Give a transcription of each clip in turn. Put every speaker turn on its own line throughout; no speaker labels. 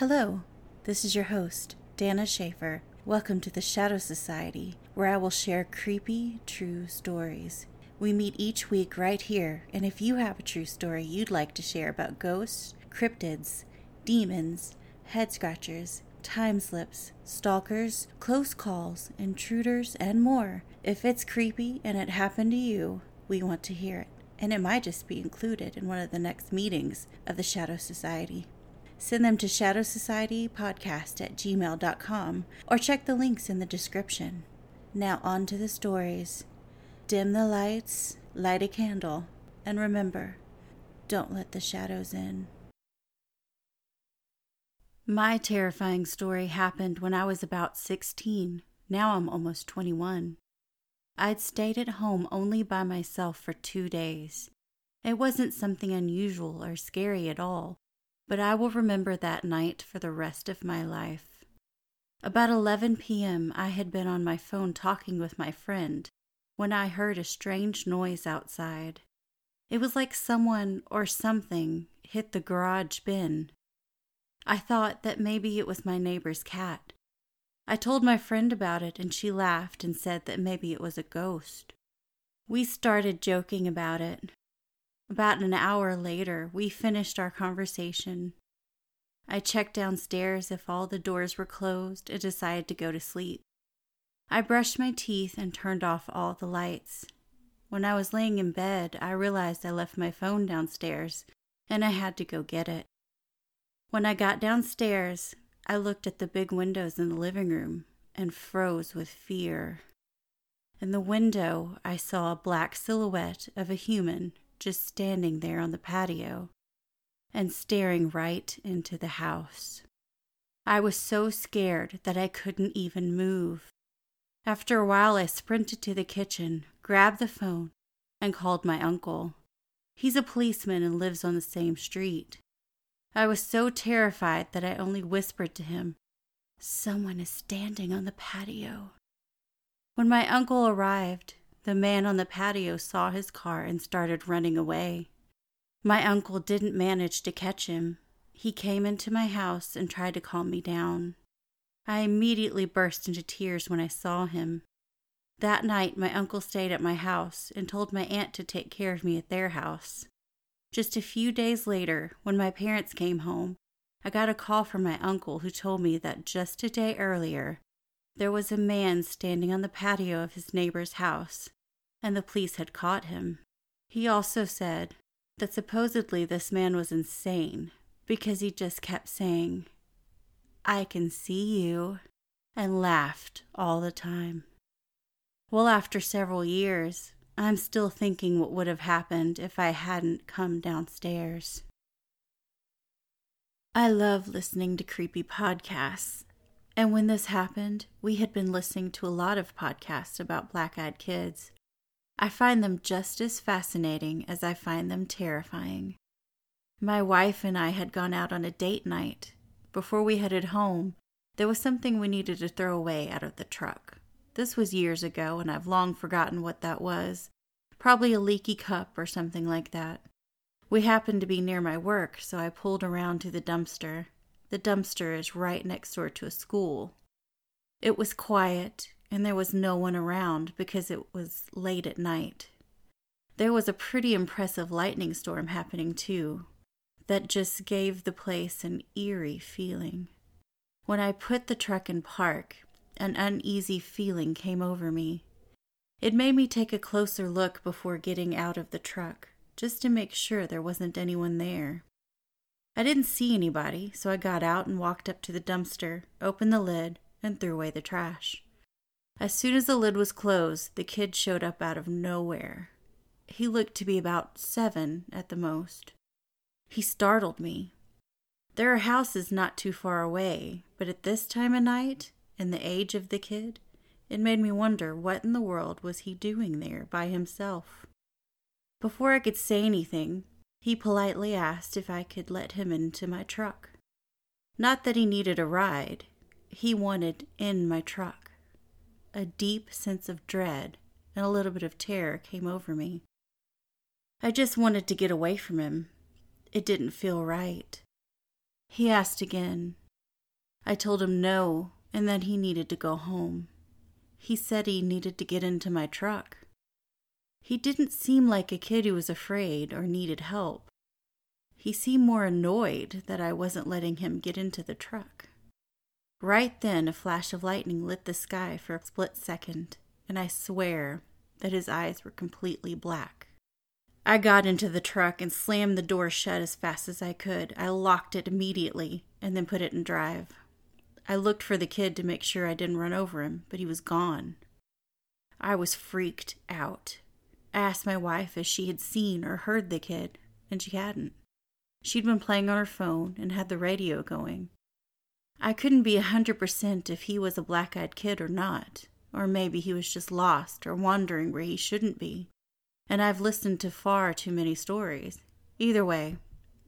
Hello, this is your host, Dana Schaefer. Welcome to the Shadow Society, where I will share creepy, true stories. We meet each week right here, and if you have a true story you'd like to share about ghosts, cryptids, demons, head scratchers, time slips, stalkers, close calls, intruders, and more, if it's creepy and it happened to you, we want to hear it. And it might just be included in one of the next meetings of the Shadow Society. Send them to Shadow Society Podcast at gmail.com or check the links in the description. Now, on to the stories. Dim the lights, light a candle, and remember don't let the shadows in. My terrifying story happened when I was about 16. Now I'm almost 21. I'd stayed at home only by myself for two days. It wasn't something unusual or scary at all, but I will remember that night for the rest of my life. About 11 p.m., I had been on my phone talking with my friend when I heard a strange noise outside. It was like someone or something hit the garage bin. I thought that maybe it was my neighbor's cat. I told my friend about it, and she laughed and said that maybe it was a ghost. We started joking about it. About an hour later, we finished our conversation. I checked downstairs if all the doors were closed and decided to go to sleep. I brushed my teeth and turned off all the lights. When I was laying in bed, I realized I left my phone downstairs and I had to go get it. When I got downstairs, I looked at the big windows in the living room and froze with fear. In the window, I saw a black silhouette of a human just standing there on the patio and staring right into the house. I was so scared that I couldn't even move. After a while, I sprinted to the kitchen, grabbed the phone, and called my uncle. He's a policeman and lives on the same street. I was so terrified that I only whispered to him, Someone is standing on the patio. When my uncle arrived, the man on the patio saw his car and started running away. My uncle didn't manage to catch him. He came into my house and tried to calm me down. I immediately burst into tears when I saw him. That night, my uncle stayed at my house and told my aunt to take care of me at their house. Just a few days later, when my parents came home, I got a call from my uncle who told me that just a day earlier, there was a man standing on the patio of his neighbor's house, and the police had caught him. He also said that supposedly this man was insane because he just kept saying, I can see you, and laughed all the time. Well, after several years, I'm still thinking what would have happened if I hadn't come downstairs. I love listening to creepy podcasts. And when this happened, we had been listening to a lot of podcasts about black eyed kids. I find them just as fascinating as I find them terrifying. My wife and I had gone out on a date night. Before we headed home, there was something we needed to throw away out of the truck. This was years ago, and I've long forgotten what that was. Probably a leaky cup or something like that. We happened to be near my work, so I pulled around to the dumpster. The dumpster is right next door to a school. It was quiet, and there was no one around because it was late at night. There was a pretty impressive lightning storm happening, too, that just gave the place an eerie feeling. When I put the truck in park, an uneasy feeling came over me. It made me take a closer look before getting out of the truck, just to make sure there wasn't anyone there. I didn't see anybody, so I got out and walked up to the dumpster, opened the lid, and threw away the trash. As soon as the lid was closed, the kid showed up out of nowhere. He looked to be about seven at the most. He startled me. There are houses not too far away, but at this time of night, and the age of the kid, it made me wonder what in the world was he doing there by himself. Before I could say anything, he politely asked if I could let him into my truck. Not that he needed a ride, he wanted in my truck. A deep sense of dread and a little bit of terror came over me. I just wanted to get away from him. It didn't feel right. He asked again, I told him no and that he needed to go home. He said he needed to get into my truck. He didn't seem like a kid who was afraid or needed help. He seemed more annoyed that I wasn't letting him get into the truck. Right then, a flash of lightning lit the sky for a split second, and I swear that his eyes were completely black. I got into the truck and slammed the door shut as fast as I could. I locked it immediately and then put it in drive. I looked for the kid to make sure I didn't run over him, but he was gone. I was freaked out. I asked my wife if she had seen or heard the kid, and she hadn't. She'd been playing on her phone and had the radio going. I couldn't be a hundred percent if he was a black eyed kid or not, or maybe he was just lost or wandering where he shouldn't be. And I've listened to far too many stories. Either way,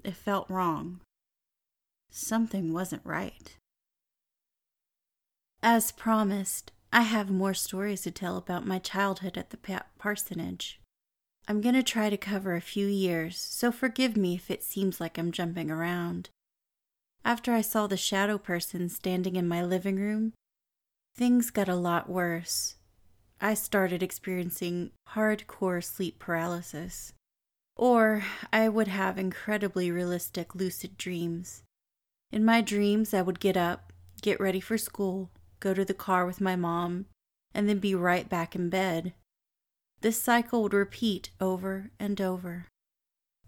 it felt wrong. Something wasn't right. As promised, I have more stories to tell about my childhood at the parsonage. I'm going to try to cover a few years, so forgive me if it seems like I'm jumping around. After I saw the shadow person standing in my living room, things got a lot worse. I started experiencing hardcore sleep paralysis. Or I would have incredibly realistic lucid dreams. In my dreams, I would get up, get ready for school, go to the car with my mom, and then be right back in bed. This cycle would repeat over and over.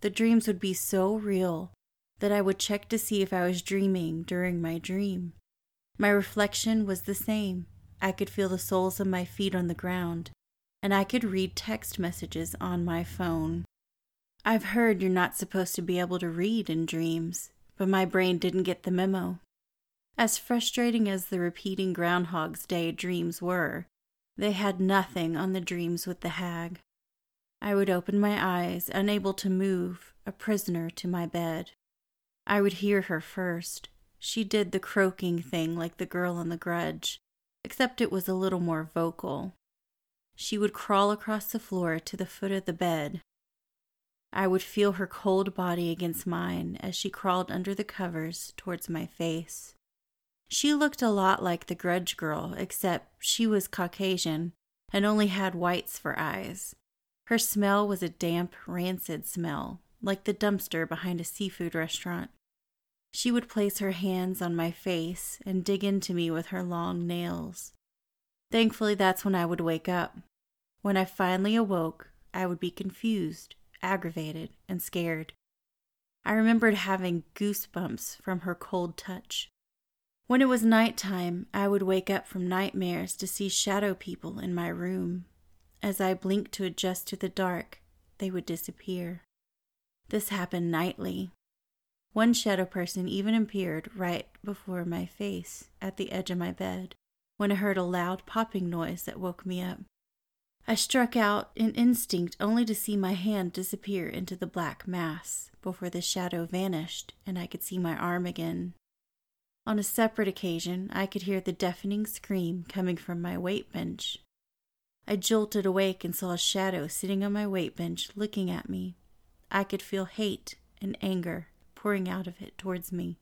The dreams would be so real that I would check to see if I was dreaming during my dream. My reflection was the same. I could feel the soles of my feet on the ground, and I could read text messages on my phone. I've heard you're not supposed to be able to read in dreams, but my brain didn't get the memo. As frustrating as the repeating Groundhog's Day dreams were, they had nothing on the dreams with the hag. I would open my eyes, unable to move, a prisoner to my bed. I would hear her first. She did the croaking thing like the girl in the grudge, except it was a little more vocal. She would crawl across the floor to the foot of the bed. I would feel her cold body against mine as she crawled under the covers towards my face. She looked a lot like the Grudge Girl, except she was Caucasian and only had whites for eyes. Her smell was a damp, rancid smell, like the dumpster behind a seafood restaurant. She would place her hands on my face and dig into me with her long nails. Thankfully, that's when I would wake up. When I finally awoke, I would be confused, aggravated, and scared. I remembered having goosebumps from her cold touch. When it was night time, I would wake up from nightmares to see shadow people in my room. As I blinked to adjust to the dark, they would disappear. This happened nightly. One shadow person even appeared right before my face at the edge of my bed when I heard a loud popping noise that woke me up. I struck out in instinct only to see my hand disappear into the black mass before the shadow vanished and I could see my arm again. On a separate occasion, I could hear the deafening scream coming from my weight bench. I jolted awake and saw a shadow sitting on my weight bench looking at me. I could feel hate and anger pouring out of it towards me.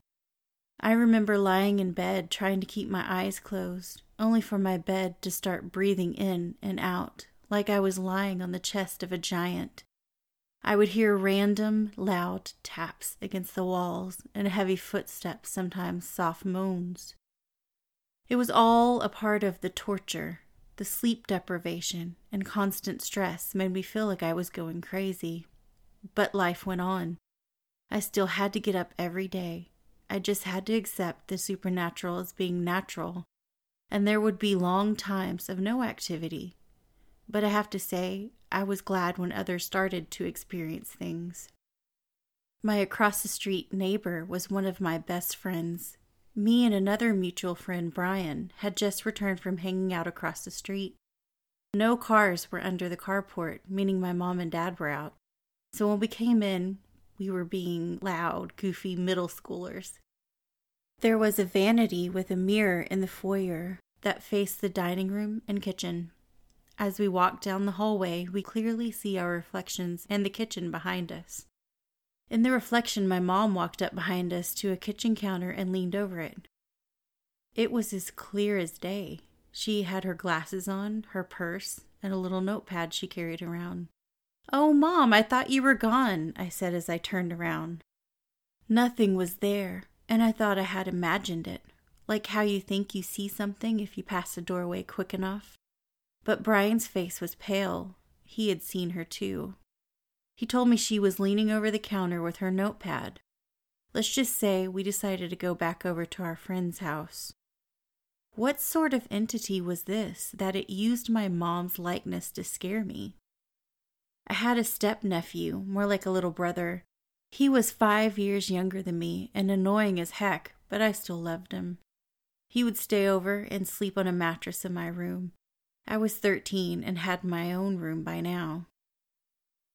I remember lying in bed trying to keep my eyes closed, only for my bed to start breathing in and out like I was lying on the chest of a giant. I would hear random, loud taps against the walls and heavy footsteps, sometimes soft moans. It was all a part of the torture. The sleep deprivation and constant stress made me feel like I was going crazy. But life went on. I still had to get up every day. I just had to accept the supernatural as being natural, and there would be long times of no activity. But I have to say, I was glad when others started to experience things. My across the street neighbor was one of my best friends. Me and another mutual friend, Brian, had just returned from hanging out across the street. No cars were under the carport, meaning my mom and dad were out. So when we came in, we were being loud, goofy middle schoolers. There was a vanity with a mirror in the foyer that faced the dining room and kitchen. As we walk down the hallway, we clearly see our reflections and the kitchen behind us. In the reflection, my mom walked up behind us to a kitchen counter and leaned over it. It was as clear as day. She had her glasses on, her purse, and a little notepad she carried around. Oh, Mom, I thought you were gone, I said as I turned around. Nothing was there, and I thought I had imagined it, like how you think you see something if you pass a doorway quick enough. But Brian's face was pale. He had seen her too. He told me she was leaning over the counter with her notepad. Let's just say we decided to go back over to our friend's house. What sort of entity was this that it used my mom's likeness to scare me? I had a step nephew, more like a little brother. He was five years younger than me and annoying as heck, but I still loved him. He would stay over and sleep on a mattress in my room. I was 13 and had my own room by now.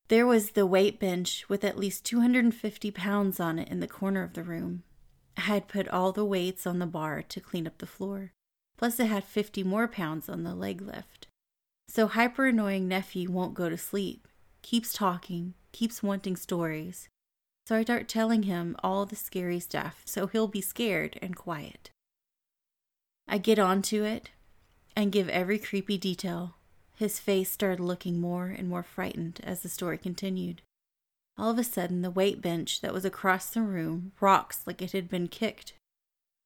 There was the weight bench with at least 250 pounds on it in the corner of the room. I had put all the weights on the bar to clean up the floor. Plus, it had 50 more pounds on the leg lift. So, hyper annoying nephew won't go to sleep, keeps talking, keeps wanting stories. So, I start telling him all the scary stuff so he'll be scared and quiet. I get onto it, and give every creepy detail. His face started looking more and more frightened as the story continued. All of a sudden, the weight bench that was across the room rocks like it had been kicked.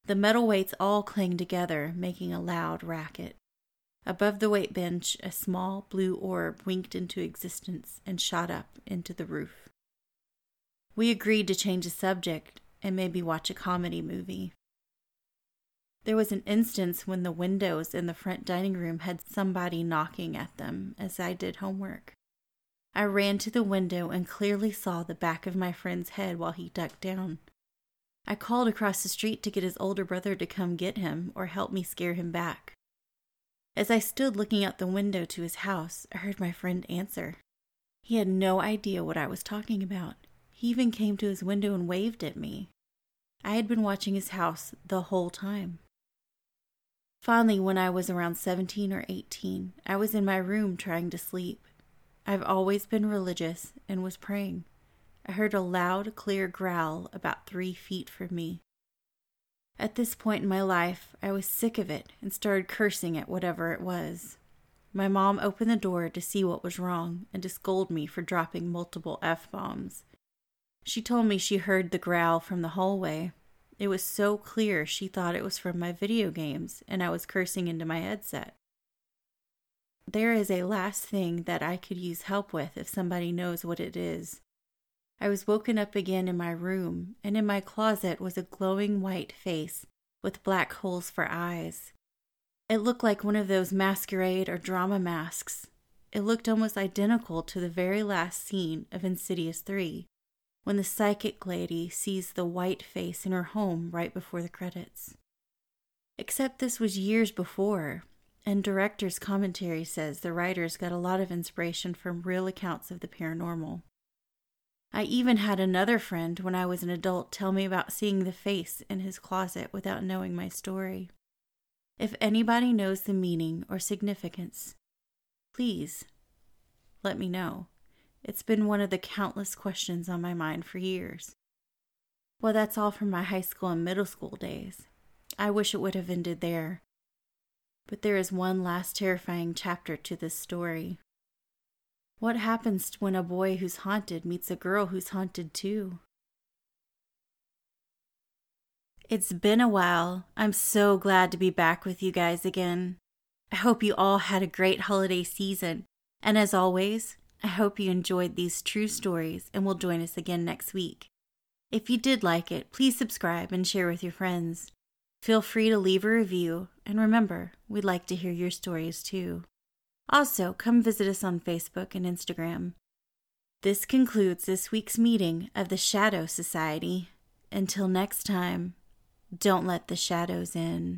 The metal weights all clang together, making a loud racket. Above the weight bench, a small blue orb winked into existence and shot up into the roof. We agreed to change the subject and maybe watch a comedy movie. There was an instance when the windows in the front dining room had somebody knocking at them as I did homework. I ran to the window and clearly saw the back of my friend's head while he ducked down. I called across the street to get his older brother to come get him or help me scare him back. As I stood looking out the window to his house, I heard my friend answer. He had no idea what I was talking about. He even came to his window and waved at me. I had been watching his house the whole time. Finally, when I was around 17 or 18, I was in my room trying to sleep. I've always been religious and was praying. I heard a loud, clear growl about three feet from me. At this point in my life, I was sick of it and started cursing at whatever it was. My mom opened the door to see what was wrong and to scold me for dropping multiple F bombs. She told me she heard the growl from the hallway it was so clear she thought it was from my video games and I was cursing into my headset. There is a last thing that I could use help with if somebody knows what it is. I was woken up again in my room, and in my closet was a glowing white face with black holes for eyes. It looked like one of those masquerade or drama masks. It looked almost identical to the very last scene of Insidious 3 when the psychic lady sees the white face in her home right before the credits. Except this was years before, and director's commentary says the writers got a lot of inspiration from real accounts of the paranormal. I even had another friend when I was an adult tell me about seeing the face in his closet without knowing my story. If anybody knows the meaning or significance, please let me know. It's been one of the countless questions on my mind for years. Well, that's all from my high school and middle school days. I wish it would have ended there. But there is one last terrifying chapter to this story. What happens when a boy who's haunted meets a girl who's haunted too? It's been a while. I'm so glad to be back with you guys again. I hope you all had a great holiday season. And as always, I hope you enjoyed these true stories and will join us again next week. If you did like it, please subscribe and share with your friends. Feel free to leave a review, and remember, we'd like to hear your stories too. Also, come visit us on Facebook and Instagram. This concludes this week's meeting of the Shadow Society. Until next time, don't let the shadows in.